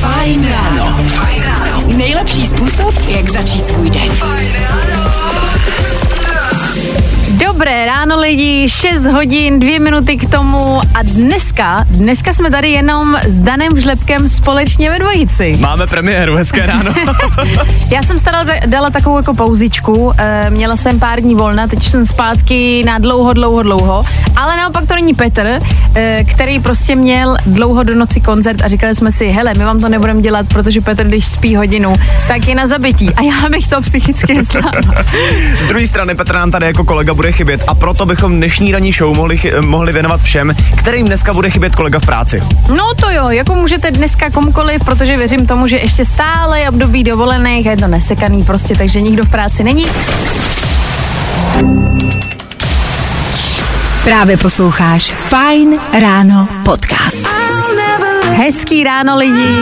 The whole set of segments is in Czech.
Fajn ráno. Nejlepší způsob, jak začít svůj den. Dobré ráno lidi, 6 hodin, 2 minuty k tomu a dneska, dneska jsme tady jenom s Danem Žlepkem společně ve dvojici. Máme premiéru, hezké ráno. Já jsem stala, dala takovou jako pauzičku, e, měla jsem pár dní volna, teď jsem zpátky na dlouho, dlouho, dlouho, ale naopak to není Petr, e, který prostě měl dlouho do noci koncert a říkali jsme si, hele, my vám to nebudeme dělat, protože Petr, když spí hodinu, tak je na zabití a já bych to psychicky nesla. Z druhé strany Petr nám tady jako kolega bude chybět a proto bychom dnešní ranní show mohli, mohli věnovat všem, kterým dneska bude chybět kolega v práci. No to jo, jako můžete dneska komukoliv, protože věřím tomu, že ještě stále je období dovolených a je to nesekaný prostě, takže nikdo v práci není. Právě posloucháš Fine Ráno podcast. Hezký ráno lidi.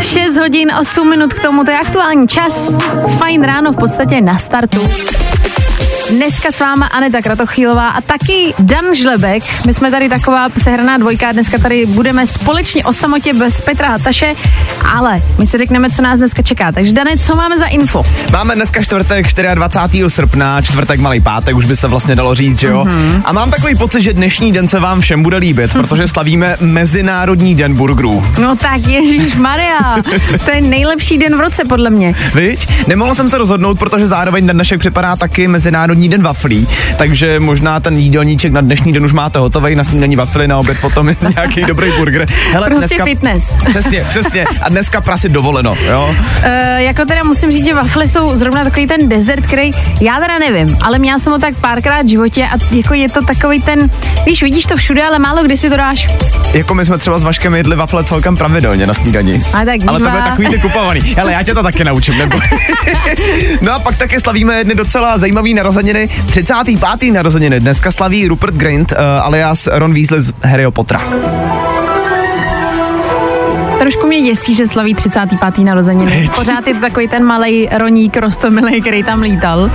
6 hodin 8 minut k tomu, to je aktuální čas. Fajn ráno v podstatě na startu. Dneska s váma Aneta Kratochýlová a taky Dan Žlebek. My jsme tady taková sehraná dvojka, dneska tady budeme společně o samotě bez Petra Hataše, ale my si řekneme, co nás dneska čeká. Takže Dane, co máme za info? Máme dneska čtvrtek 24. srpna, čtvrtek malý pátek, už by se vlastně dalo říct, že jo? Mm-hmm. A mám takový pocit, že dnešní den se vám všem bude líbit, protože slavíme Mezinárodní den burgerů. No tak Ježíš Maria, to je nejlepší den v roce podle mě. Viď? Nemohl jsem se rozhodnout, protože zároveň den dnešek připadá taky Mezinárodní Mezinárodní den waflí, takže možná ten jídelníček na dnešní den už máte hotový, na snídaní wafly, na oběd potom nějaký dobrý burger. Hele, prostě dneska, fitness. Přesně, přesně. A dneska prasi dovoleno, jo? Uh, jako teda musím říct, že wafly jsou zrovna takový ten dezert, který já teda nevím, ale měla jsem ho tak párkrát v životě a jako je to takový ten, víš, vidíš to všude, ale málo kdy si to dáš. Jako my jsme třeba s Vaškem jedli wafle celkem pravidelně na snídaní. A tak ale to bude takový ty kupovaný. Hele, já tě to taky naučím, nebo? no a pak taky slavíme jedny docela zajímavý narozeniny narozeniny. 35. narozeniny dneska slaví Rupert Grint, uh, alias Ron Weasley z Harryho Pottera. Trošku mě děsí, že slaví 35. narozeniny. Pořád je to takový ten malý roník rostomilý, který tam lítal.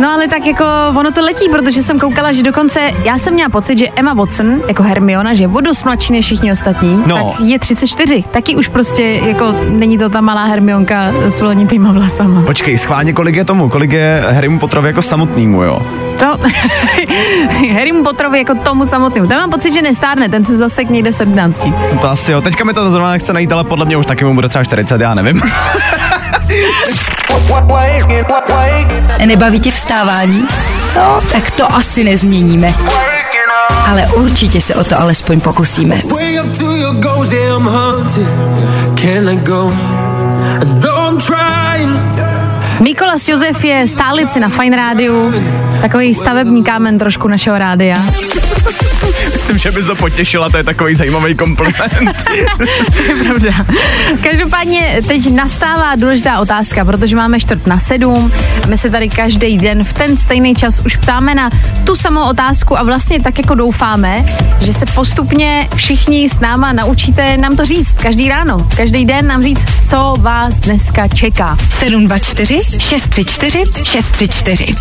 No ale tak jako ono to letí, protože jsem koukala, že dokonce já jsem měla pocit, že Emma Watson jako Hermiona, že je dost mladší než všichni ostatní, no. tak je 34. Taky už prostě jako není to ta malá Hermionka s vlnitýma vlasama. Počkej, schválně kolik je tomu, kolik je Harrymu Potterovi jako samotnému, jo? To, Harrymu Potterovi jako tomu samotnému. Ten mám pocit, že nestárne, ten se zase někde v 17. No to asi jo, teďka mi to zrovna nechce najít, ale podle mě už taky mu bude třeba 40, já nevím. Nebaví tě vstávání? No, tak to asi nezměníme. Ale určitě se o to alespoň pokusíme. Mikolas Josef je stálici na Fine Rádiu, takový stavební kámen trošku našeho rádia. Myslím, že by to potěšila, to je takový zajímavý kompliment. to je pravda. Každopádně teď nastává důležitá otázka, protože máme čtvrt na sedm. My se tady každý den v ten stejný čas už ptáme na tu samou otázku a vlastně tak jako doufáme, že se postupně všichni s náma naučíte nám to říct každý ráno, každý den nám říct, co vás dneska čeká. 724 634 634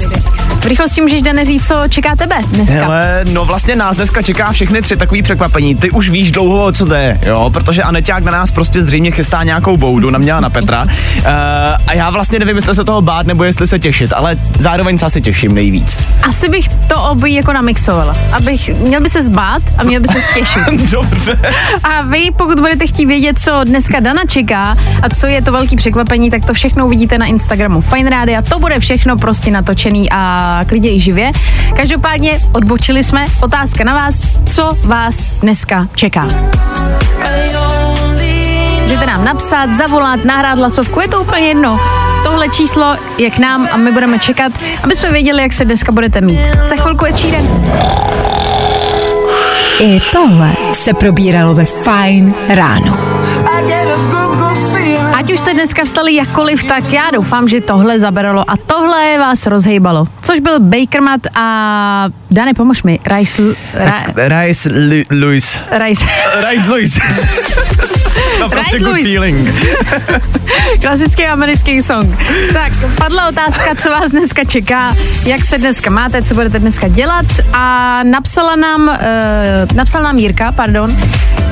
V rychlosti můžeš, Dane, říct, co čeká tebe dneska. Hele, no vlastně nás dneska čeká všechny tři takový překvapení. Ty už víš dlouho, co jde, jo, protože Aneťák na nás prostě zřejmě chystá nějakou boudu, na mě a na Petra. Uh, a já vlastně nevím, jestli se toho bát nebo jestli se těšit, ale zároveň se asi těším nejvíc. Asi bych to obojí jako namixovala. Abych, měl by se zbát a měl by se stěšit. Dobře. A vy, pokud budete chtít vědět, co dneska Dana čeká a co je to velký překvapení, tak to všechno uvidíte na Instagramu Fine Radio. To bude všechno prostě natočený a klidně i živě. Každopádně odbočili jsme. Otázka na vás, co vás dneska čeká. Můžete nám napsat, zavolat, nahrát hlasovku, je to úplně jedno. Tohle číslo je k nám a my budeme čekat, aby jsme věděli, jak se dneska budete mít. Za chvilku je číren. I tohle se probíralo ve Fine ráno. Ať už jste dneska vstali jakkoliv, tak já doufám, že tohle zaberalo a tohle vás rozhejbalo. Což byl Bakermat a Dane, pomož mi. Rice... Ra, Rice Louis. Rice. Rice Louis. no prostě good Louis. feeling. Klasický americký song. Tak, padla otázka, co vás dneska čeká, jak se dneska máte, co budete dneska dělat a napsala nám, uh, napsal nám Jirka, pardon,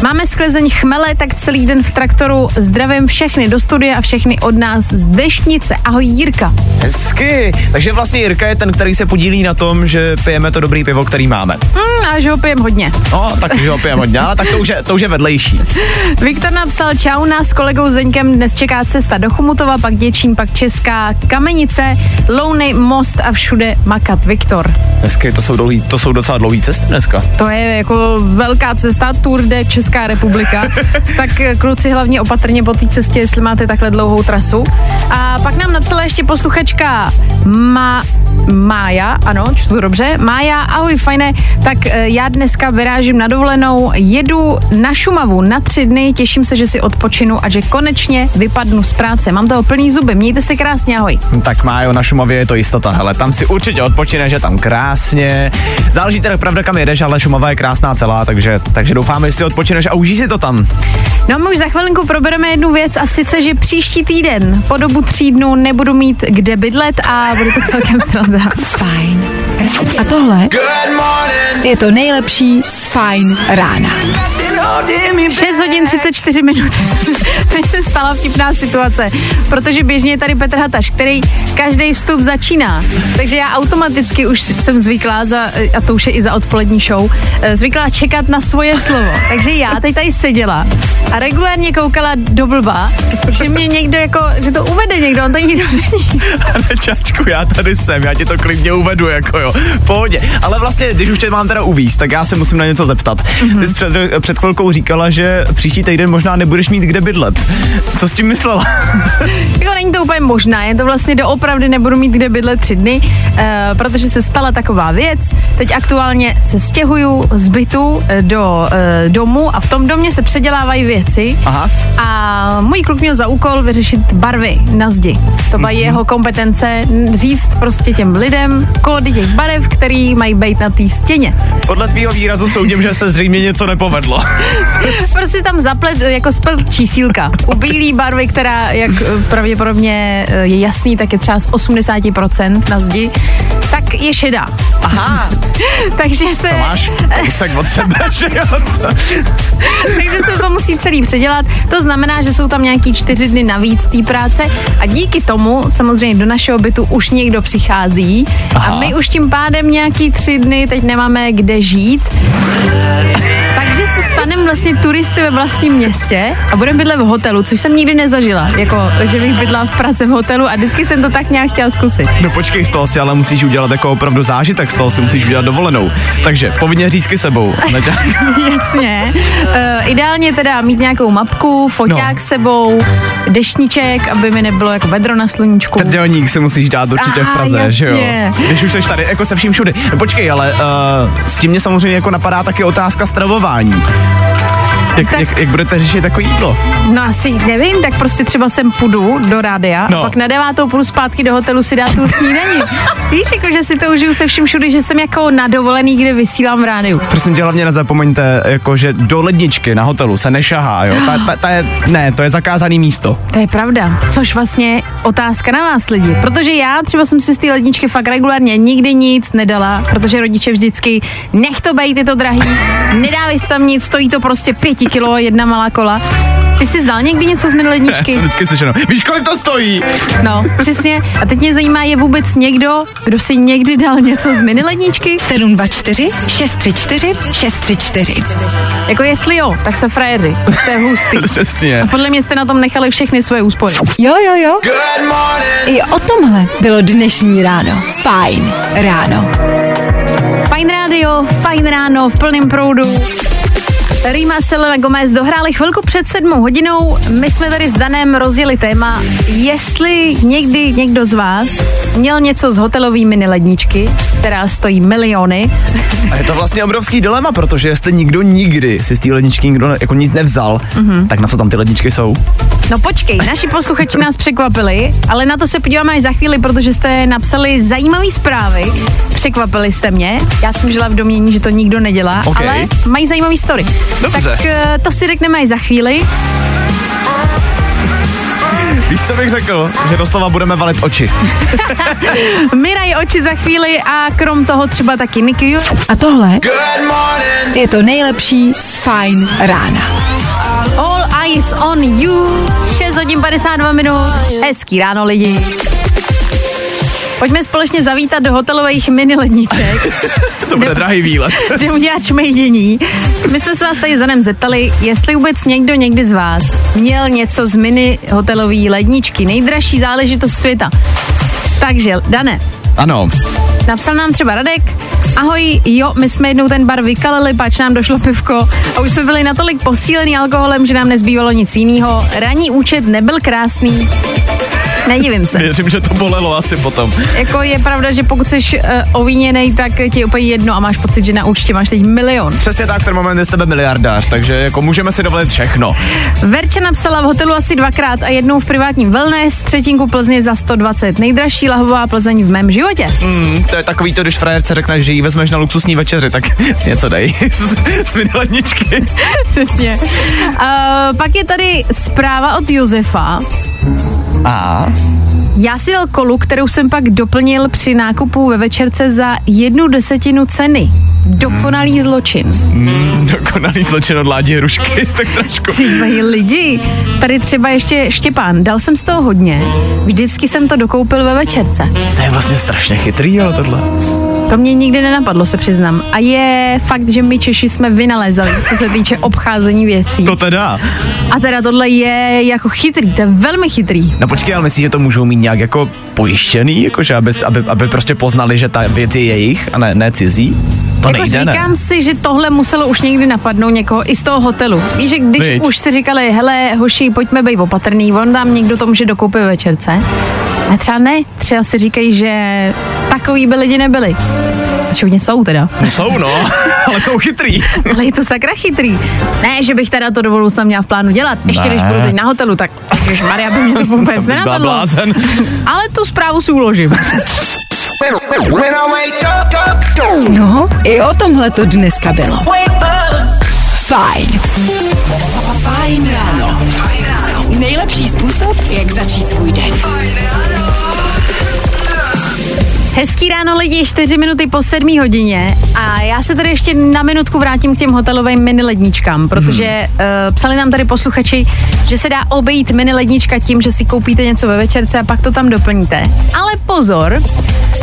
máme sklezeň chmele, tak celý den v traktoru zdravím všechny do studia a všechny od nás z Deštnice. Ahoj Jirka. Hezky. Takže vlastně Jirka je ten, který se podílí na tom, že pijeme to dobrý pivo, který máme. Hmm, a že ho pijem hodně. No, takže ho pijeme hodně, ale tak to už je, to už je vedlejší. Viktor napsal, čau, nás s kolegou Zdeňkem dnes čeká cesta do Chomutova, pak Děčín, pak Česká Kamenice, Louny, Most a všude makat. Viktor. Hezky, to jsou, dlouhý, to jsou docela dlouhý cesty dneska. To je jako velká cesta, Tour de Česká republika. tak eh, kluci hlavně opatrně po té cestě, jestli máte takhle dlouhou trasu. A pak nám napsala ještě posluchačka Ma, Mája, ano, čtu to dobře. Mája, ahoj, fajné. Tak eh, já dneska vyrážím na dovolenou, jedu na Šumavu na tři dny, těším se, že si odpočinu a že konečně vypadnu z práce. Mám toho plný zuby, mějte se krásně, ahoj. Tak Májo, na Šumavě je to jistota, hele, tam si určitě odpočine, že tam krásně. Záleží teda pravda, kam jedeš, ale Šumava je krásná celá, takže, takže doufáme, že si odpočineš a užij si to tam. No a my už za chvilinku probereme jednu věc a sice, že příští týden po dobu tří dnů nebudu mít kde bydlet a bude to celkem sranda. Fajn. A tohle je to nejlepší z Fajn rána. 6 hodin 34 minut. Teď se stala vtipná situace, protože běžně je tady Petr Hataš, který každý vstup začíná. Takže já automaticky už jsem zvyklá, za, a to už je i za odpolední show, eh, zvyklá čekat na svoje slovo. Takže já teď tady seděla a regulárně koukala do blba, že mě někdo jako, že to uvede někdo, on tady nikdo není. Čačku, já tady jsem, já ti to klidně uvedu, jako jo, pohodě. Ale vlastně, když už tě mám teda uvízt, tak já se musím na něco zeptat. Mm-hmm. Ty jsi před, před chvilkou říkala, že příští týden možná nebudeš mít kde bydlet. Co s tím myslela? Jako není to úplně možná, je to vlastně doopravdy nebudu mít kde bydlet tři dny, uh, protože se stala taková věc. Teď aktuálně se stěhuju z bytu eh, do uh, domu a v tom domě se předělávají věci. Aha. A můj kluk měl za úkol vyřešit barvy na zdi. To byla Mhm. jeho kompetence říct prostě těm lidem kódy těch barev, který mají být na té stěně. Podle tvýho výrazu soudím, že se zřejmě něco nepovedlo. Prostě tam zaplet, jako spl čísílka. U bílé barvy, která, jak eh, pravděpodobně eh, je jasný, tak je třeba z 80% na zdi, tak je šedá. Aha, Takže se, to máš kousek od sebe, že jo? Takže se to musí celý předělat. To znamená, že jsou tam nějaký čtyři dny navíc té práce a díky tomu samozřejmě do našeho bytu už někdo přichází a Aha. my už tím pádem nějaký tři dny teď nemáme kde žít. Takže vlastně turisty ve vlastním městě a budeme bydlet v hotelu, což jsem nikdy nezažila. Jako, že bych bydla v Praze v hotelu a vždycky jsem to tak nějak chtěla zkusit. No počkej, z toho si ale musíš udělat jako opravdu zážitek, z toho si musíš udělat dovolenou. Takže povinně řízky sebou. Jasně. Uh, ideálně teda mít nějakou mapku, foťák No. s sebou, deštníček, aby mi nebylo jako vedro na sluníčku. Trdelník si musíš dát určitě v Aha, Praze, že jo? jasně. Když už jsi tady, jako se vším všude. No, počkej, ale uh, s tím mě samozřejmě jako napadá taky otázka stravování. Jak, Tak- jak, jak budete řešit takový jídlo? No asi nevím, tak prostě třeba sem půjdu do rádia No. a pak na devátou půjdu zpátky do hotelu si dát tu snídaní. Víš, jako že si to užiju se vším všude, že jsem jako na dovolený, kde vysílám v rádiu. Prosím tě, hlavně nezapomeňte, jako, že do ledničky na hotelu se nešahá, jo? Ta, ta, ta je, ne, to je zakázaný místo. To je pravda. Což vlastně otázka na vás lidi. Protože já třeba jsem si z té ledničky fakt regulárně nikdy nic nedala, protože rodiče vždycky nech to bejt, je to drahý, nedávej si tam nic, stojí to prostě pěti kilo, jedna malá kola. Ty jsi zdal někdy něco z mini Já ledničky? jsem vždycky slyšeno. Víš, kolik to stojí? No, přesně. A teď mě zajímá, je vůbec někdo, kdo si někdy dal něco z mini ledničky? 724 634 634. Jako jestli jo, tak se frajeři. To je hustý. Přesně. A podle mě jste na tom nechali všechny svoje úspory. Jo, jo, jo. I o tomhle bylo dnešní ráno. Fajn ráno. Fajn rádio, fajn ráno v plném proudu. Rýma Selena Gomez dohráli chvilku před sedmou hodinou. My jsme tady s Danem rozjeli téma, jestli někdy někdo z vás měl něco z hotelové mini ledničky, která stojí miliony. A je to vlastně obrovský dilema, protože jestli nikdo nikdy si z té ledničky nikdo jako nic nevzal, mm-hmm. tak na co tam ty ledničky jsou? No počkej, naši posluchači nás překvapili, ale na to se podíváme až za chvíli, protože jste napsali zajímavé zprávy. Překvapili jste mě. Já jsem žila v domění, že to nikdo nedělá, OK. ale mají zajímavý story. Dobře. Tak eh, to si řekneme až za chvíli. Víš, co bych řekl? Že doslova budeme valit oči. Mirají oči za chvíli a krom toho třeba taky Nicky. A tohle je to nejlepší z Fine rána. All eyes on you. 6 hodin 52 minut. Hezký ráno lidi. Pojďme společně zavítat do hotelových mini ledniček, To bude drahý výlet. udělat čmejdění. My jsme se vás tady zanem zeptali, jestli vůbec někdo někdy z vás měl něco z mini hotelové ledničky. Nejdražší záležitost světa. Takže, Dane, Ano. Napsal nám třeba Radek, ahoj, jo, my jsme jednou ten bar vykalili, pač nám došlo pivko a už jsme byli natolik posílený alkoholem, že nám nezbývalo nic jiného. Ranní účet nebyl krásný. Nedivím se. Věřím, že to bolelo asi potom. Jako je pravda, že pokud jsi uh, ovíněnej, tak ti je úplně jedno a máš pocit, že na účtě máš teď milion. Přesně tak, ten moment je z tebe miliardář, takže jako můžeme si dovolit všechno. Verča napsala v hotelu asi dvakrát a jednou v privátním wellness, třetinku Plzně za 120. Nejdražší lahová Plzeň v mém životě. Mm, to je takový to, když frajerce řekneš, že ji vezmeš na luxusní večeři, tak si něco dej z, z ledničky. Přesně. Uh, pak je tady zpráva od Josefa. A Já si dal kolu, kterou jsem pak doplnil při nákupu ve večerce za jednu desetinu ceny. Dokonalý zločin. mm, dokonalý zločin od Ládí Hrušky, tak trošku. Ty lidi. Tady třeba ještě Štěpán. Dal jsem z toho hodně. Vždycky jsem to dokoupil ve večerce. To je vlastně strašně chytrý, jo, tohle. To mě nikdy nenapadlo, se přiznám. A je fakt, že my Češi jsme vynalézali, co se týče obcházení věcí. To teda. A teda tohle je jako chytrý, to je velmi chytrý. No počkej, ale myslíš, že to můžou mít nějak jako pojištěný, jakože aby, aby, aby prostě poznali, že ta věc je jejich a ne, ne cizí? To jako nejde, říkám ne? si, že tohle muselo už někdy napadnout někoho i z toho hotelu. Víš, že když Viď. už si říkali, hele, hoši, pojďme být opatrný, on tam někdo to může dokoupit ve večerce. A třeba ne, třeba si říkají, že takový by lidi nebyli. Očividně jsou teda. No jsou, no, ale jsou chytrý. Ale je to sakra chytrý. Ne, že bych teda to do budoucna měla v plánu dělat. Ještě Ne. když budu teď na hotelu, tak Ježiš Maria by mě to vůbec nenapadlo. blázen. Ale tu zprávu si uložím. No, i o tomhle to dneska bylo. Fajn. Fajn ráno. Nejlepší způsob, jak začít svůj den. Hezký ráno lidi, 4 minuty po 7 hodině a já se tady ještě na minutku vrátím k těm hotelovým mini ledničkám, protože Mhm. uh, psali nám tady posluchači, že se dá obejít mini lednička tím, že si koupíte něco ve večerce a pak to tam doplníte. Ale pozor,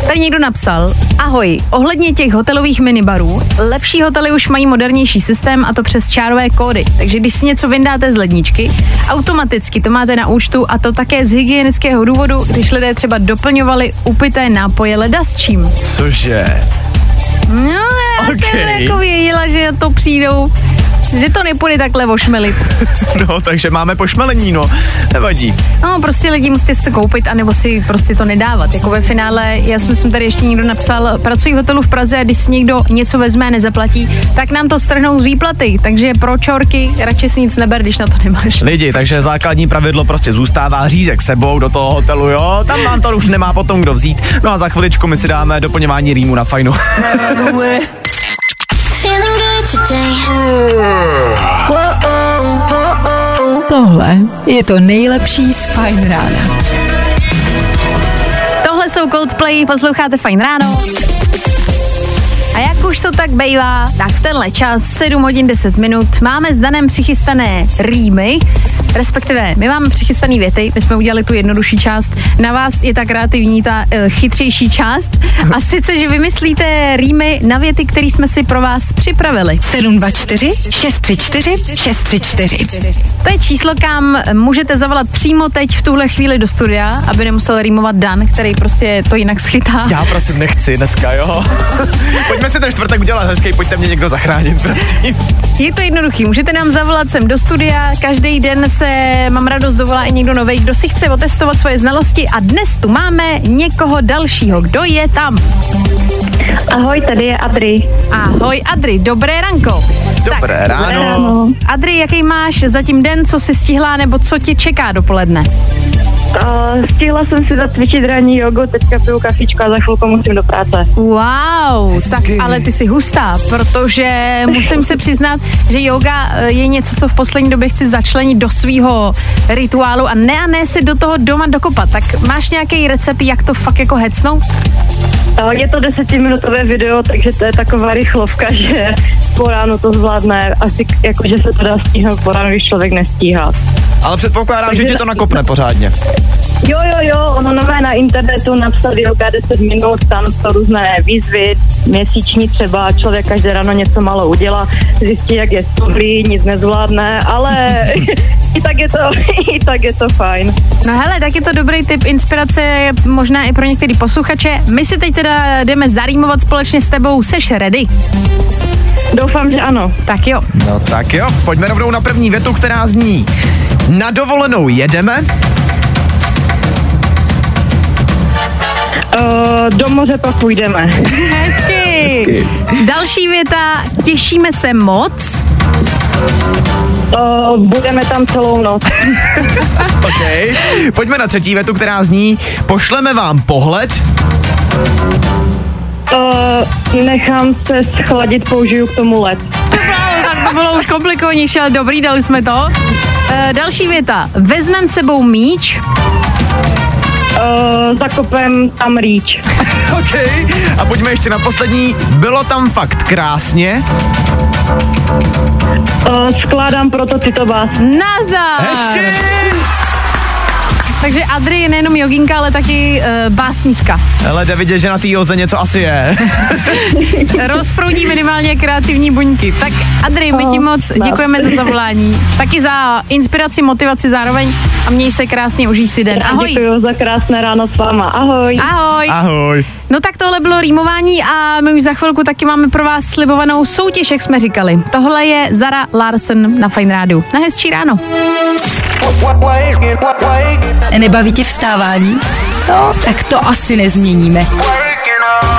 tady někdo napsal, ahoj, ohledně těch hotelových minibarů, lepší hotely už mají modernější systém a to přes čárové kódy, takže když si něco vyndáte z ledničky, automaticky to máte na účtu a to také z hygienického důvodu, když lidé třeba doplňovali upité nápoje leda s čím. Cože? No, já jsem Okej. jako věděla, že to přijdou, že to nepůjde takhle ošmelit. No, takže máme pošmelení, no. Nevadí. No, prostě lidi musíte si to koupit, anebo si prostě to nedávat. Jako ve finále, já si myslím, tady ještě někdo napsal, pracuji v hotelu v Praze a když si někdo něco vezme a nezaplatí, tak nám to strhnou z výplaty. Takže pro čorky radši si nic neber, když na to nemáš. Lidi, takže základní pravidlo prostě zůstává řízek sebou do toho hotelu, jo? Tam vám to už nemá potom kdo vzít. No a za chviličku my si dáme doplňování rýmu na fajnu. Tohle je to nejlepší z Fajn rána. Tohle jsou Coldplay, posloucháte Fajn ráno. A jak už to tak bývá, tak v tenhle čas 7 hodin 10 minut máme s Danem přichystané rýmy, respektive my máme přichystané věty, my jsme udělali tu jednodušší část, na vás je ta kreativní, ta uh, chytřejší část a sice, že vymyslíte rýmy na věty, které jsme si pro vás připravili. 724 634 634. To je číslo, kam můžete zavolat přímo teď v tuhle chvíli do studia, aby nemusel rýmovat Dan, který prostě to jinak schytá. Já prosím nechci dneska, jo? Pojďme si ten čtvrtek udělat hezký, pojďte mě někdo zachránit, prosím. Je to jednoduchý, můžete nám zavolat sem do studia, každý den se mám radost dovolá i někdo nový, kdo si chce otestovat svoje znalosti a dnes tu máme někoho dalšího. Kdo je tam? Ahoj, tady je Adri. Ahoj Adri, dobré ranko. Dobré tak, ráno. Adri, jaký máš zatím den, co si stihla nebo co ti čeká dopoledne? Uh, stihla jsem si zacvičit ranní jogu, teďka piju kafičko a za chvilku musím do práce. Wow, tak ale ty jsi hustá, protože musím se přiznat, že yoga eh, je něco, co v poslední době chci začlenit do svého rituálu a ne a ne si do toho doma dokopat. Tak máš nějaký recept, jak to fakt jako hecnout? Uh, je to desetiminutové video, takže to je taková rychlovka, že po ránu to zvládne. Asi jako, že se to dá stihnout po ránu, když člověk nestíhá. Ale předpokládám, že tě to nakopne pořádně. Jo, jo, jo, ono nové na internetu napsat yoga 10 minut, tam jsou různé výzvy, měsíční třeba, člověk každé ráno něco malo udělá, zjistí, jak je stuhlý, nic nezvládne, ale i tak je to, i tak je to fajn. No hele, tak je to dobrý tip inspirace, možná i pro některý posluchače. My si teď teda jdeme zarýmovat společně s tebou. Seš ready? Doufám, že ano. Tak jo. No tak jo, pojďme rovnou na první větu, která zní. Na dovolenou jedeme, Uh, do moře pak půjdeme. Hezky. Hezky. Další věta, těšíme se moc. Uh, budeme tam celou noc. OK. Pojďme na třetí větu, která zní. Pošleme vám pohled. Uh, nechám se schladit, použiju k tomu led. Bravo, tak to bylo už komplikovanější, ale dobrý, dali jsme to. E, další věta. Vezmem sebou míč. Uh, zakopem tam rýč. OK. A pojďme ještě na poslední. Bylo tam fakt krásně. Uh, skládám proto tyto bás. Nazdar! Hezky! Takže Adri je nejenom joginka, ale taky uh, básnička. Ale jde vidět, že na té joze něco asi je. Rozproudí minimálně kreativní buňky. Tak Adri, my ti moc děkujeme za zavolání. Taky za inspiraci, motivaci zároveň a měj se krásně, užij si den. Ahoj. Děkuji za krásné ráno s váma. Ahoj. Ahoj. Ahoj. No tak tohle bylo rýmování a my už za chvilku taky máme pro vás slibovanou soutěž, jak jsme říkali. Tohle je Zara Larsen na Fine Rádiu. Na hezčí ráno. Nebaví tě vstávání? No, tak to asi nezměníme.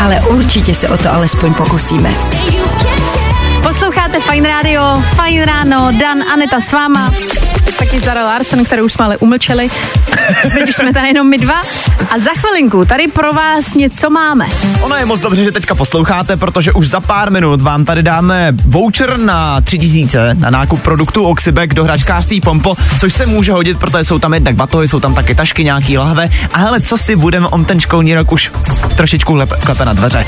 Ale určitě se o to alespoň pokusíme. Posloucháte Fine Radio, Fine Ráno, Dan, Aneta s váma, taky Zara Larsen, kterou jsme ale umlčeli. Teď už jsme tady jenom my dva. A za chvilinku tady pro vás něco máme. Ono je moc dobře, že teďka posloucháte, protože už za pár minut vám tady dáme voucher na 3000 na nákup produktu Oxybek do hračkářství Pompo, což se může hodit, protože jsou tam jednak batohy, jsou tam taky tašky, nějaký lahve. A hele, co si budeme on ten školní rok už trošičku klepe, klepe na dveře.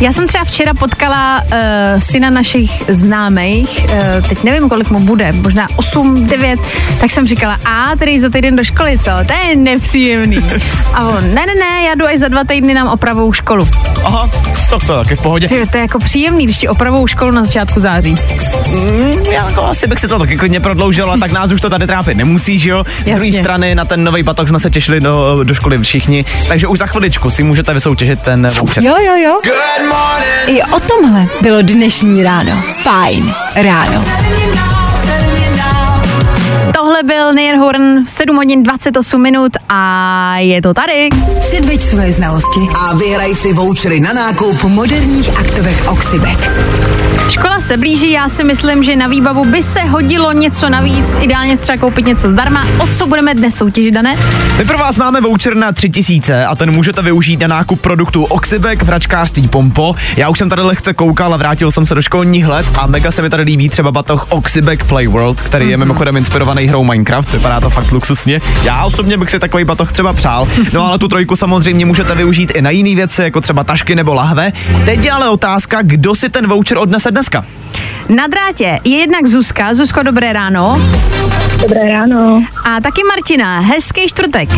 Já jsem třeba včera potkala uh, syna našich známých, uh, teď nevím, kolik mu bude, možná 8, 9, tak jsem říkala, a tady za týden do školy, co? To je nepříjemný. A on, ne, ne, ne, já jdu až za dva týdny nám opravou školu. Aha, tak to je taky v pohodě. Ty, to je jako příjemný, když ti opravou školu na začátku září. Mm, já jako asi bych si to taky klidně prodloužil, a tak nás už to tady trápit nemusí, že jo? Z druhé strany na ten nový batok jsme se těšili do, do školy všichni, takže už za chviličku si můžete vysoutěžit ten voucher. Jo, jo, jo. I o tomhle bylo dnešní ráno. Fajn ráno. Tohle byl Nearhorn, 7 hodin 28 minut a je to tady. Předveď své znalosti a vyhraj si vouchery na nákup moderních aktovek Oxybek. Škola se blíží, já si myslím, že na výbavu by se hodilo něco navíc, ideálně třeba koupit něco zdarma. O co budeme dnes soutěžit, Dané? My pro vás máme voucher na 3000 a ten můžete využít na nákup produktů Oxybek v hračkářství Pompo. Já už jsem tady lehce koukal a vrátil jsem se do školních let a mega se mi tady líbí třeba batoh Oxybek Playworld, který je mimochodem inspirovaný hrou Minecraft, vypadá to fakt luxusně. Já osobně bych si takový batoh třeba přál, no ale tu trojku samozřejmě můžete využít i na jiné věci, jako třeba tašky nebo lahve. Teď je ale otázka, kdo si ten voucher odnese dneska. Na drátě je jednak Zuzka. Zuzko, dobré ráno. Dobré ráno. A taky Martina. Hezký čtvrtek.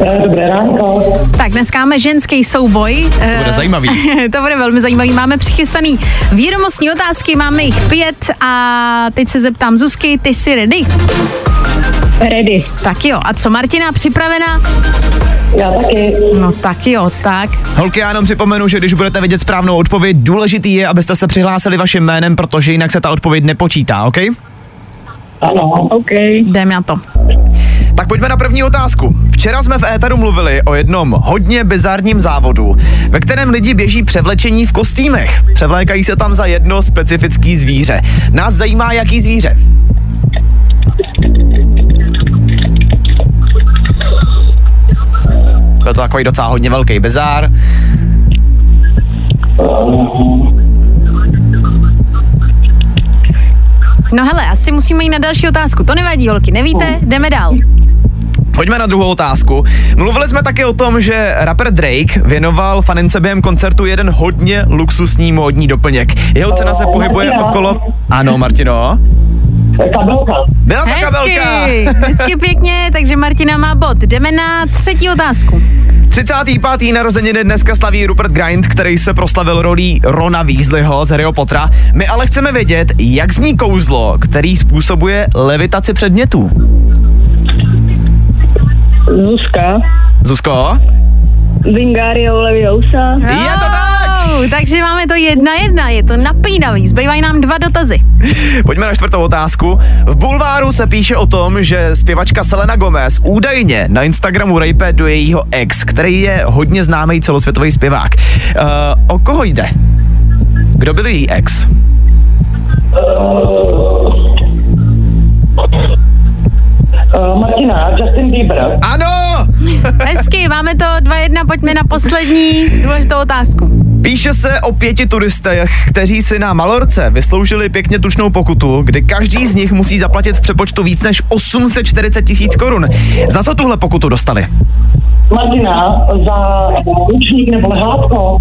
Dobré ráno. Tak dneska máme ženský souboj. To bude zajímavý. to bude velmi zajímavý. Máme přichystaný vědomostní otázky, máme jich pět a teď se zeptám Zuzky, ty jsi ready? Ready. Tak jo, a co Martina, připravená? Já taky. No tak jo, tak. Holky, já jenom připomenu, že když budete vidět správnou odpověď, důležitý je, abyste se přihlásili vaším jménem, protože jinak se ta odpověď nepočítá, OK? Ano, OK. Jdeme na to. Tak pojďme na první otázku. Včera jsme v éteru mluvili o jednom hodně bizarním závodu, ve kterém lidi běží převlečení v kostýmech. Převlékají se tam za jedno specifický zvíře. Nás zajímá, jaký zvíře. Byl to takový docela hodně velký bizár. No hele, asi musíme jít na další otázku. To nevadí, holky, nevíte? Jdeme dál. Pojďme na druhou otázku. Mluvili jsme taky o tom, že rapper Drake věnoval fanince během koncertu jeden hodně luxusní módní doplněk. Jeho cena se pohybuje Martina. okolo... Ano, Martino. Kabelka. Byla to kabelka. Hezky, hezky pěkně, takže Martina má bod. Jdeme na třetí otázku. 35. narozeniny dneska slaví Rupert Grint, který se proslavil rolí Rona Weasleyho z Harryho Pottera. My ale chceme vědět, jak zní kouzlo, který způsobuje levitaci předmětů. Zuzka. Zuzko? Zingario Leviosa. Je to tak! Takže máme to jedna jedna, je to napínavý. Zbývají nám dva dotazy. Pojďme na čtvrtou otázku. V Bulváru se píše o tom, že zpěvačka Selena Gomez údajně na Instagramu rejpe do jejího ex, který je hodně známý celosvětový zpěvák. Uh, o koho jde? Kdo byl její ex? Uh, Martina, Justin Bieber. Ano! Hezky, máme to dva jedna, pojďme na poslední důležitou otázku. Píše se o pěti turistech, kteří si na Malorce vysloužili pěkně tučnou pokutu, kdy každý z nich musí zaplatit v přepočtu víc než 840 tisíc korun. Za co tuhle pokutu dostali? Martina, za ručník nebo lehátko.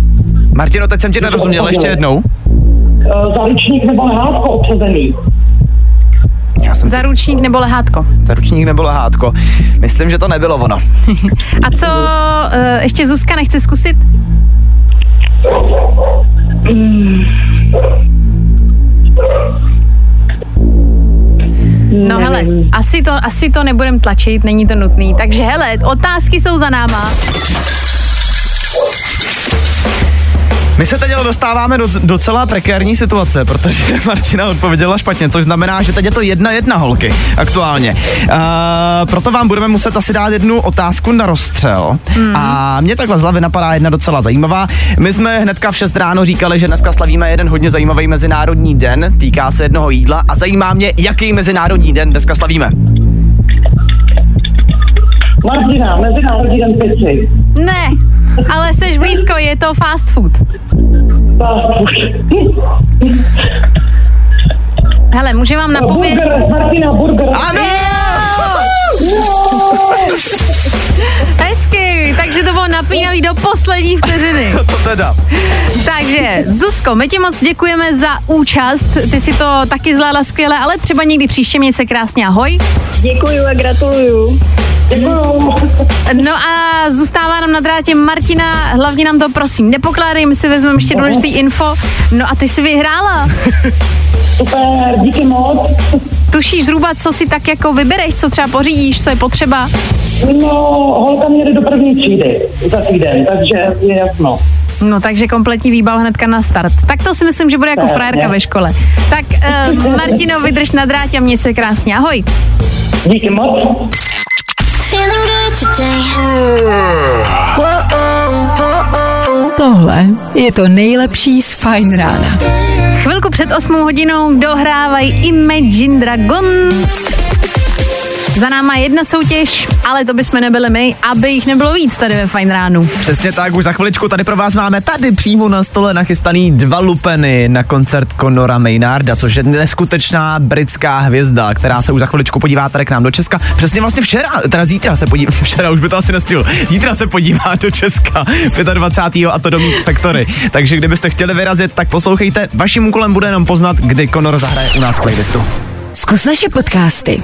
Martino, teď jsem ti nerozuměl ještě jednou. Uh, za ručník nebo lehátko obsazený. Já jsem Za ručník nebo lehátko. za ručník nebo lehátko. Myslím, že to nebylo ono. A co, uh, ještě Zuzka nechce zkusit? No hele, asi to, asi to nebudem tlačit, není to nutný. Takže hele, otázky jsou za náma. My se teď ale dostáváme do docela prekérní situace, protože Martina odpověděla špatně, což znamená, že teď je to jedna jedna holky aktuálně. Uh, proto vám budeme muset asi dát jednu otázku na rozstřel. Hmm. A mě takhle z hlavy napadá jedna docela zajímavá. My jsme hnedka v 6 ráno říkali, že dneska slavíme jeden hodně zajímavý mezinárodní den, týká se jednoho jídla a zajímá mě, jaký mezinárodní den dneska slavíme. Martina, Mezinárodní den pici. Ne, ale jsi blízko, je to fast food. Fast food. Hele, může vám napovědět... Burger, Martina, burger. Ano! Hezky, takže to bylo napínavý do poslední vteřiny. To teda. Takže, Zuzko, my ti moc děkujeme za účast. Ty si to taky zvládla skvěle, ale třeba někdy příště měj se krásně. Ahoj. Děkuju a gratuluju. Děkuju. No a zůstává nám na drátě Martina, hlavně nám to prosím nepokládej, my si vezmeme ještě důležitý info. No a ty jsi vyhrála. Super, díky moc. Tušíš zhruba, co si tak jako vybereš, co třeba pořídíš, co je potřeba? No, holka mě jde do první třídy za týden, takže je jasno. No takže kompletní výbav hnedka na start. Tak to si myslím, že bude jako Tak, frajerka ne? ve škole. Tak uh, Martino, vydrž na drátě a měj se krásně. Ahoj. Díky moc. Feeling good today. Tohle je to nejlepší z Fine rána. Chvilku před 8 hodinou dohrávají Imagine Dragons. Za náma jedna soutěž, ale to bychom nebyli my, aby jich nebylo víc tady ve Fine ránu. Přesně tak, už za chviličku tady pro vás máme tady přímo na stole nachystaný dva lupeny na koncert Conora Maynarda, což je neskutečná britská hvězda, která se už za chviličku podívá tady k nám do Česka. Přesně vlastně včera, teda zítra se podívá, včera už by to asi nestihl, zítra se podívá do Česka 25. a to do Meat Factory. Takže kdybyste chtěli vyrazit, tak poslouchejte. Vaším úkolem bude jenom poznat, kdy Conor zahraje u nás v playlistu. Zkus naše podcasty.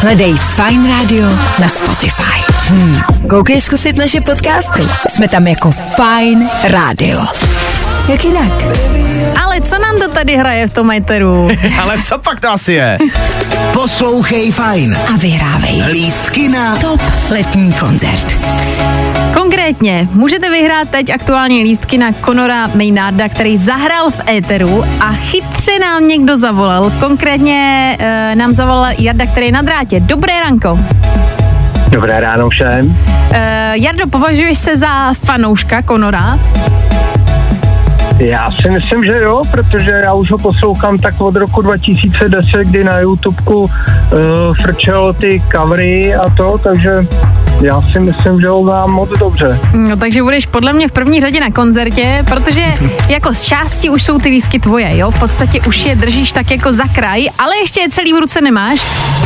Hledej Fine Radio na Spotify. Hmm. Koukej zkusit naše podcasty. Jsme tam jako Fine Radio. Jak jinak? Ale co nám to tady hraje v tom éteru? Ale co pak to asi je? Poslouchej fajn. A vyhrávej Lístky na top letní koncert. Konkrétně můžete vyhrát teď aktuálně lístky na Conora Maynarda, který zahrál v éteru a chytře nám někdo zavolal. Konkrétně e, nám zavolal Jarda, který je na drátě. Dobré ranko. Dobré ráno všem. E, Jardo, považuješ se za fanouška Conora? Já si myslím, že jo, protože já už ho poslouchám tak od roku 2010, kdy na YouTubeku uh, frčel ty covery a to, takže já si myslím, že ho mám moc dobře. No takže budeš podle mě v první řadě na koncertě, protože jako z části už jsou ty lístky tvoje, jo? V podstatě už je držíš tak jako za kraj, ale ještě je celý v ruce nemáš.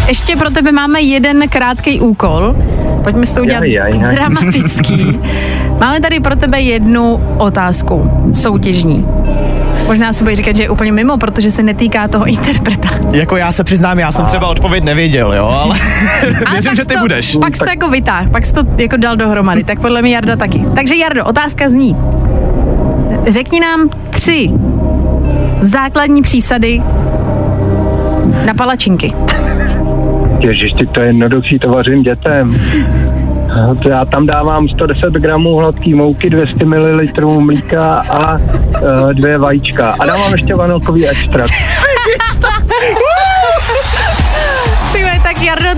Ještě pro tebe máme jeden krátký úkol. Pojďme si to udělat Jaj, jaj, jaj. dramatický. Máme tady pro tebe jednu otázku, soutěžní. Možná si budeš říkat, že je úplně mimo, protože se netýká toho interpreta. Jako já se přiznám, já jsem třeba odpověď nevěděl, jo, ale věřím, že ty to, budeš. Pak jsi to jako vytáh, pak jsi to jako dal dohromady, tak podle mě Jarda taky. Takže Jardo, otázka zní. Řekni nám tři základní přísady na palačinky. Ježiš, ty to je jednoduchý, to vařím dětem. No, Já tam dávám 110 gramů hladký mouky, 200 ml mlíka a uh, dvě vajíčka. A dávám ještě vanilkový extrakt.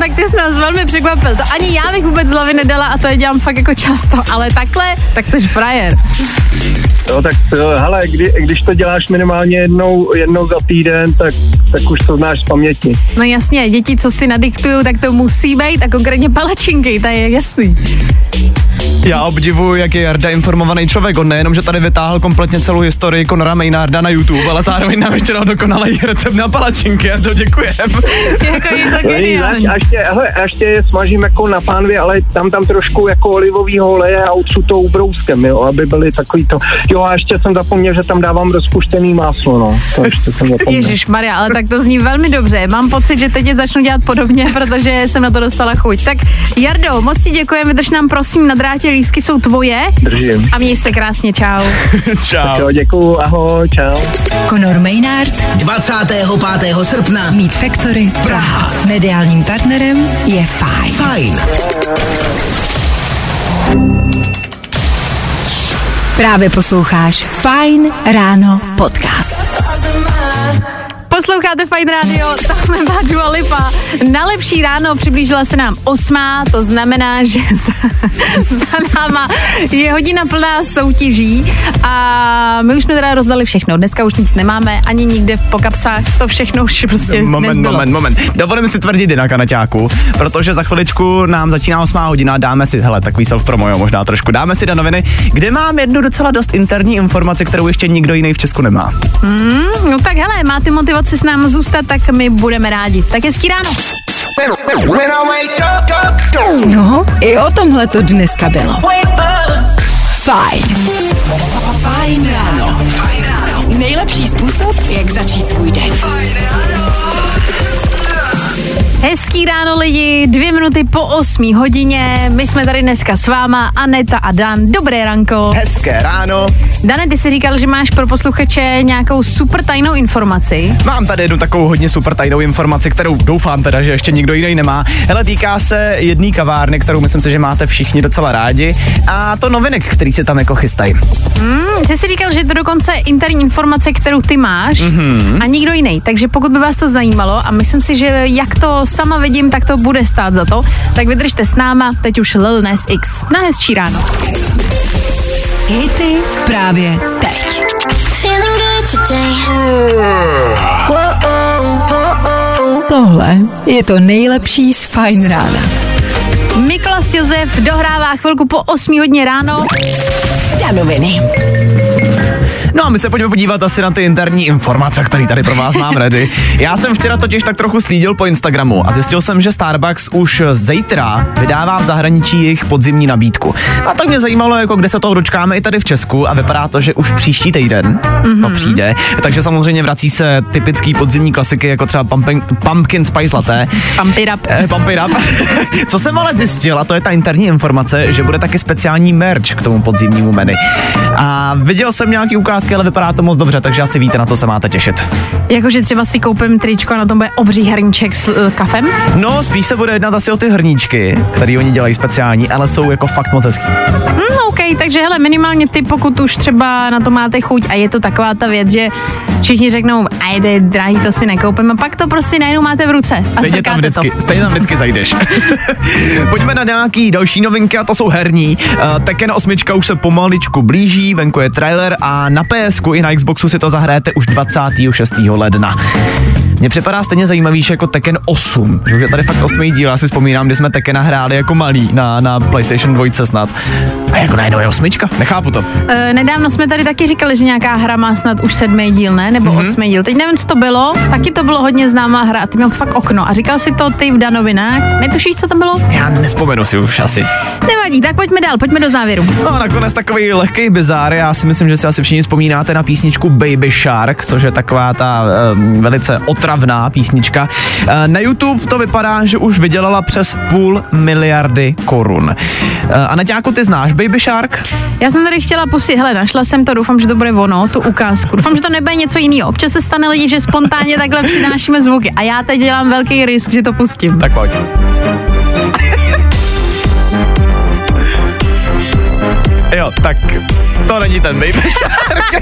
tak ty jsi nás velmi překvapil. To ani já bych vůbec z hlavy nedala a to je dělám fakt jako často, ale takhle, tak jsi frajer. Jo, tak to, hele, kdy, když to děláš minimálně jednou, jednou za týden, tak, tak už to znáš z paměti. No jasně, děti, co si nadiktují, tak to musí být a konkrétně palačinky, to je jasný. Já obdivuju, jak je Jarda informovaný člověk. On nejenom, že tady vytáhl kompletně celou historii Conora Maynarda na YouTube, ale zároveň nám ještě dokonalý recept na palačinky. A to děkujem. jako je to víš, geniální. a ještě, hele, a ještě je smažím jako na pánvi, ale tam tam trošku jako olivovýho oleje a utřu to ubrouskem, jo, aby byly takový to. Jo, a ještě jsem zapomněl, že tam dávám rozpuštěný máslo, no. To ještě jsem zapomněl. Ježíš Maria, ale tak to zní velmi dobře. Mám pocit, že teď je začnu dělat podobně, protože jsem na to dostala chuť. Tak Jardo, moc ti děkujeme, vydrž nám prosím na drátě, lísky jsou tvoje Držím. a měj se krásně, čau. Čau. Jo, děkuju, ahoj, čau. Conor Maynard, 25. srpna. Meet Factory, Praha. Mediálním partnerem je Fine. Fajn. Právě posloucháš Fine Ráno podcast. Posloucháte Fajn Radio, tam má Dua Lipa. Na lepší ráno přiblížila se nám osmá, to znamená, že za, za náma je hodina plná soutěží a my už jsme teda rozdali všechno. Dneska už nic nemáme, ani nikde v pokapsách, to všechno už prostě Moment, nezbylo. moment, moment. Dovolím si tvrdit jinak, Anaťáku, protože za chviličku nám začíná 8 hodina, dáme si, hele, takový self-promo, jo, možná trošku, dáme si do noviny, kde mám jednu docela dost interní informaci, kterou ještě nikdo jiný v Česku nemá. No tak hele, máte motivaci s námi zůstat, tak my budeme rádi. Tak hezký ráno. No, i o tomhle to dneska bylo. Fajn. Fajn ráno. Nejlepší způsob, jak začít svůj den. Hezký ráno lidi, dvě minuty po osmí hodině. My jsme tady dneska s váma, Aneta a Dan. Dobré ranko. Hezké ráno. Dane, ty jsi říkal, že máš pro posluchače nějakou super tajnou informaci. Mám tady jednu takovou hodně super tajnou informaci, kterou doufám teda, že ještě nikdo jiný nemá. Hele, týká se jedné kavárny, kterou myslím si, že máte všichni docela rádi. A to novinek, který se tam jako chystají. Hmm, ty jsi říkal, že je to dokonce interní informace, kterou ty máš mm-hmm. a nikdo jiný. Takže pokud by vás to zajímalo a myslím si, že jak to sama vidím, tak to bude stát za to, tak vydržte s náma, teď už Lil Nas X. Na hezčí ráno. Hity právě teď. Tohle je to nejlepší z Fajn rána. Mikolas Josef dohrává chvilku po 8 hodně ráno. Danoviny. No a my se pojďme podívat asi na ty interní informace, které tady pro vás mám ready. Já jsem včera totiž tak trochu slídil po Instagramu a zjistil jsem, že Starbucks už zítra vydává v zahraničí jejich podzimní nabídku. A tak mě zajímalo, jako kde se toho dočkáme i tady v Česku a vypadá to, že už příští týden mm-hmm. to přijde. Takže samozřejmě vrací se typický podzimní klasiky, jako třeba pumpkin, pumpkin spice latte. Pump it up. Eh, Pump it up. Co jsem ale zjistil, a to je ta interní informace, že bude taky speciální merch k tomu podzimnímu menu. A viděl jsem nějaký ukázky otázky, ale vypadá to moc dobře, takže asi víte, na co se máte těšit. Jakože třeba si koupím tričko a na tom bude obří hrníček s uh, kafem. No, spíš se bude jednat asi o ty hrníčky, které oni dělají speciální, ale jsou jako fakt moc hezký. Hmm, OK, takže hele, minimálně ty, pokud už třeba na to máte chuť a je to taková ta věc, že všichni řeknou, a je drahý, to si nekoupím a pak to prostě najednou máte v ruce a Stejně tam, srkáte to. vždycky, stejně tam vždycky zajdeš. Pojďme na nějaký další novinky a to jsou herní. Uh, Tekken 8 už se pomaličku blíží, venku je trailer a na PS i na Xboxu si to zahrajete už 26. ledna. Mně připadá stejně zajímavější jako Tekken 8, že tady fakt osmý díl, já si vzpomínám, kdy jsme Tekkena hráli jako malý na, na PlayStation 2 snad. A jako najednou je osmička, nechápu to. E, nedávno jsme tady taky říkali, že nějaká hra má snad už sedmý díl, ne? Nebo mm-hmm. osmý díl. Teď nevím, co to bylo, taky to bylo hodně známá hra a ty měl fakt okno. A říkal si to ty v danovinách. Netušíš, co to bylo? Já nespomenu si už asi. Nevadí, tak pojďme dál, pojďme do závěru. No a nakonec takový lehký bizár, já si myslím, že si asi všichni vzpomínáte na písničku Baby Shark, což je taková ta um, velice otravná písnička. Uh, na YouTube to vypadá, že už vydělala přes půl miliardy korun. A Naťáku, ty znáš Baby Shark? Já jsem tady chtěla pustit, hele, našla jsem to, doufám, že to bude ono, tu ukázku. Doufám, že to nebude něco jiného. Občas se stane lidi, že spontánně takhle přinášíme zvuky a já teď dělám velký risk, že to pustím. Tak pojď. Jo, tak to není ten Baby Shark.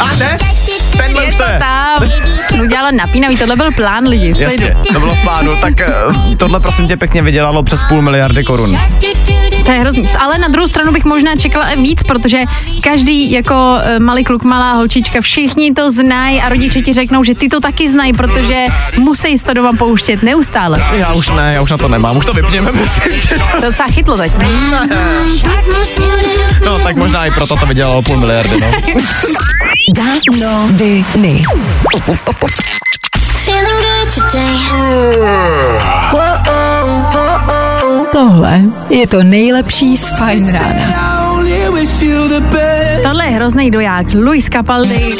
a ne? Tenhle už to je. tam. Udělala napínavý, tohle byl plán lidi. Jasně, to bylo v plánu, tak eh, tohle prosím tě pěkně vydělalo přes půl miliardy korun. To je hrozný. Ale na druhou stranu bych možná čekala i víc, protože každý jako eh, malý kluk, malá holčička, všichni to znají a rodiče ti řeknou, že ty to taky znají, protože musí to doma pouštět neustále. Já už ne, já už na to nemám, už to vypněme, tě. To docela chytlo teď. No, tak možná i proto to vydělalo půl miliardy, no. Danoviny. Feeling good today. Tohle je to nejlepší z Fajn rána. Tohle je hrozný doják. Luis Capaldi,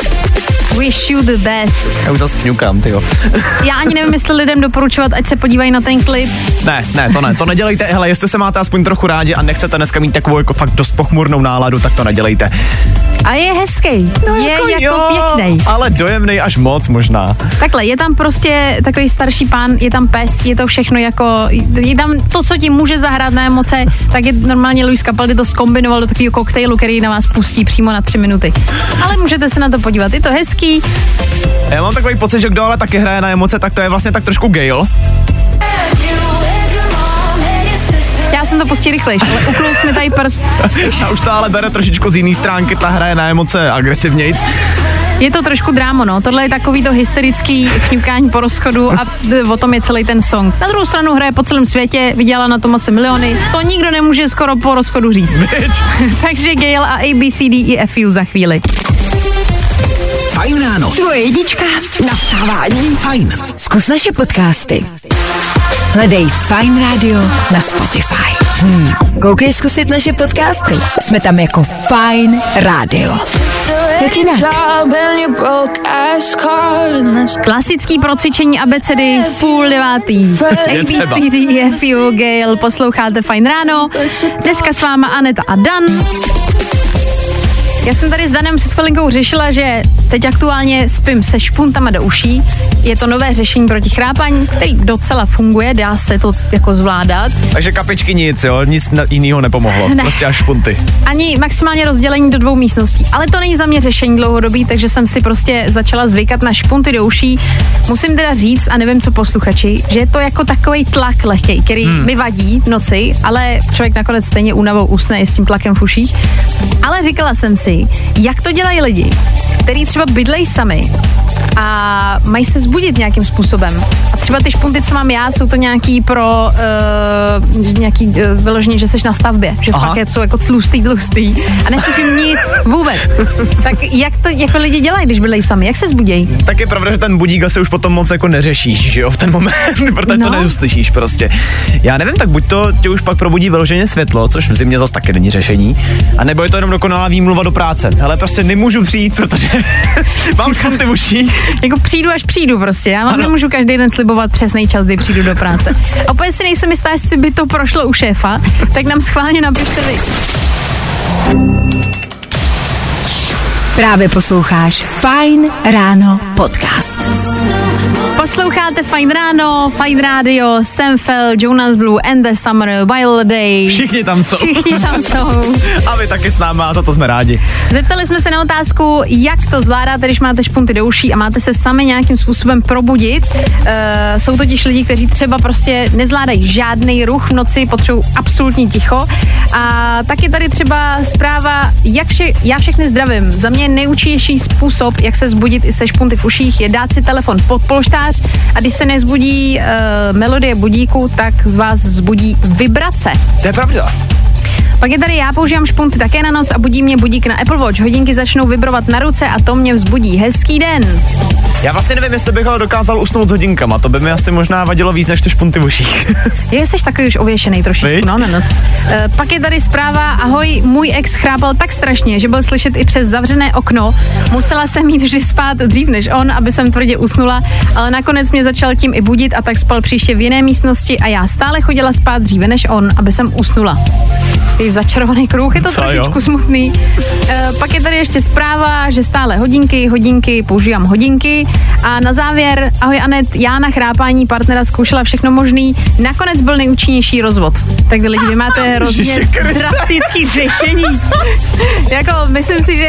Wish you the best. Já už zase fňukám, tyjo. Já ani nevím, jestli lidem doporučovat, ať se podívají na ten klip. Ne, ne, to ne, to nedělejte. Hele, jestli se máte aspoň trochu rádi a nechcete dneska mít takovou jako fakt dost pochmurnou náladu, tak to nedělejte. A je hezký. No, je jako, jako pěkný. Ale dojemný až moc možná. Takhle, je tam prostě takový starší pán, je tam pes, je to všechno jako, je tam to, co ti může zahrát na emoce, tak je normálně Luis Capaldi to skombinoval do takového koktejlu, který na vás pustí přímo na tři minuty. Ale můžete se na to podívat, je to hezký. Já mám takový pocit, že kdo ale taky hraje na emoce, tak to je vlastně tak trošku Gale. Já jsem to pustil rychlejš, ale uklous mi tady prst. A už to ale bere trošičku z jiné stránky, ta hraje na emoce agresivnějc. Je to trošku drámo, no. Tohle je takový to hysterický fňukání po rozchodu a o tom je celý ten song. Na druhou stranu hraje po celém světě, vydělala na tom asi miliony. To nikdo nemůže skoro po rozchodu říct. Takže Gail a ABCD i FU za chvíli. Fajn ráno. Tvoje jednička na vstávání. Fajn. Zkus naše podcasty. Hledej Fine Radio na Spotify. Hmm. Koukej zkusit naše podcasty. Jsme tam jako Fine Radio. Jak jinak? Klasický procvičení abecedy v půl devátý. Je. ABCD, FU, Gail, posloucháte Fajn ráno. Dneska s váma Aneta a Dan. Já jsem tady s Danem před chvilinkou řešila, že teď aktuálně spím se špuntama do uší. Je to nové řešení proti chrápaní, který docela funguje, dá se to jako zvládat. Takže kapičky nic, jo, nic jiného nepomohlo. Ne. Prostě až špunty. Ani maximálně rozdělení do dvou místností. Ale to není za mě řešení dlouhodobý, takže jsem si prostě začala zvykat na špunty do uší. Musím teda říct, a nevím co posluchači, že je to jako takový tlak lehký, který hmm. mi vadí v noci, ale člověk nakonec stejně únavou usne i s tím tlakem v uších. Ale říkala jsem si, jak to dělají lidi, kteří třeba bydlejí sami a mají se zbudit nějakým způsobem. A třeba ty špunty, co mám já, jsou to nějaký pro uh, nějaký uh, vyloženě, že jsi na stavbě, že Aha. fakt je, jsou jako tlustý, tlustý a neslyším nic vůbec. Tak jak to jako lidi dělají, když bydlejí sami? Jak se zbudějí? Tak je pravda, že ten budík asi už potom moc jako neřešíš, že jo, v ten moment, protože No. to neuslyšíš prostě. Já nevím, tak buď to tě už pak probudí vyloženě světlo, což v zimě zase taky není řešení, a nebo je to jenom dokonalá výmluva do práce. Ale prostě nemůžu přijít, protože mám špunty v uších. Jako přijdu, až přijdu prostě. Já vám Ano. nemůžu každý den slibovat přesný čas, kdy přijdu do práce. A Opět si nejsem jistá, jestli by to prošlo u šéfa, tak nám schválně napište vy. Právě posloucháš Fine Ráno podcast. Posloucháte Fine Ráno, Fine Radio, Sam Fell, Jonas Blue, And the Summer, Wild Days. Všichni tam jsou. Všichni tam jsou. A vy taky s námi a za to jsme rádi. Zeptali jsme se na otázku, jak to zvládáte, když máte špunty do uší a máte se sami nějakým způsobem probudit. Uh, jsou totiž lidi, kteří třeba prostě nezvládají žádný ruch v noci, potřebují absolutní ticho. A taky tady třeba zpráva, jak vše, já všechny zdravím. Za mě nejúčinnější způsob, jak se zbudit i se špunty v uších, je dát si telefon pod polštář a když se nezbudí uh, melodie budíku, tak vás zbudí vibrace. To je pravda. Pak je tady já používám špunty také na noc a budí mě budík na Apple Watch. Hodinky začnou vibrovat na ruce a to mě vzbudí. Hezký den. Já vlastně nevím, jestli bych ale dokázal usnout s hodinkama. To by mi asi možná vadilo víc než ty špunty v uších. Je, jsi takový už ověšený trošičku, Viď? no, na noc. E, pak je tady zpráva, ahoj, můj ex chrápal tak strašně, že byl slyšet i přes zavřené okno. Musela jsem mít vždy spát dřív než on, aby jsem tvrdě usnula, ale nakonec mě začal tím i budit a tak spal příště v jiné místnosti a já stále chodila spát dříve než on, aby jsem usnula. Je začarovaný kruh, je to Co, trošičku jo? smutný. E, pak je tady ještě zpráva, že stále hodinky, hodinky, používám hodinky. A na závěr, ahoj Anet, já na chrápání partnera zkoušela všechno možný. Nakonec byl nejúčinnější rozvod. Tak lidi, vy máte hrozně drastický řešení. jako, myslím si, že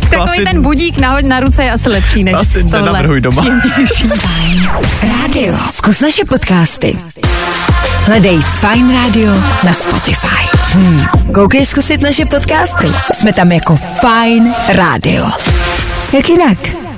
takový asi- ten budík na, na ruce je asi lepší než Asi tohle. doma. Rádio. Zkus naše podcasty. Hledej Fine Radio na Spotify. Hmm. Koukej zkusit naše podcasty. Jsme tam jako Fine Radio. Jak jinak?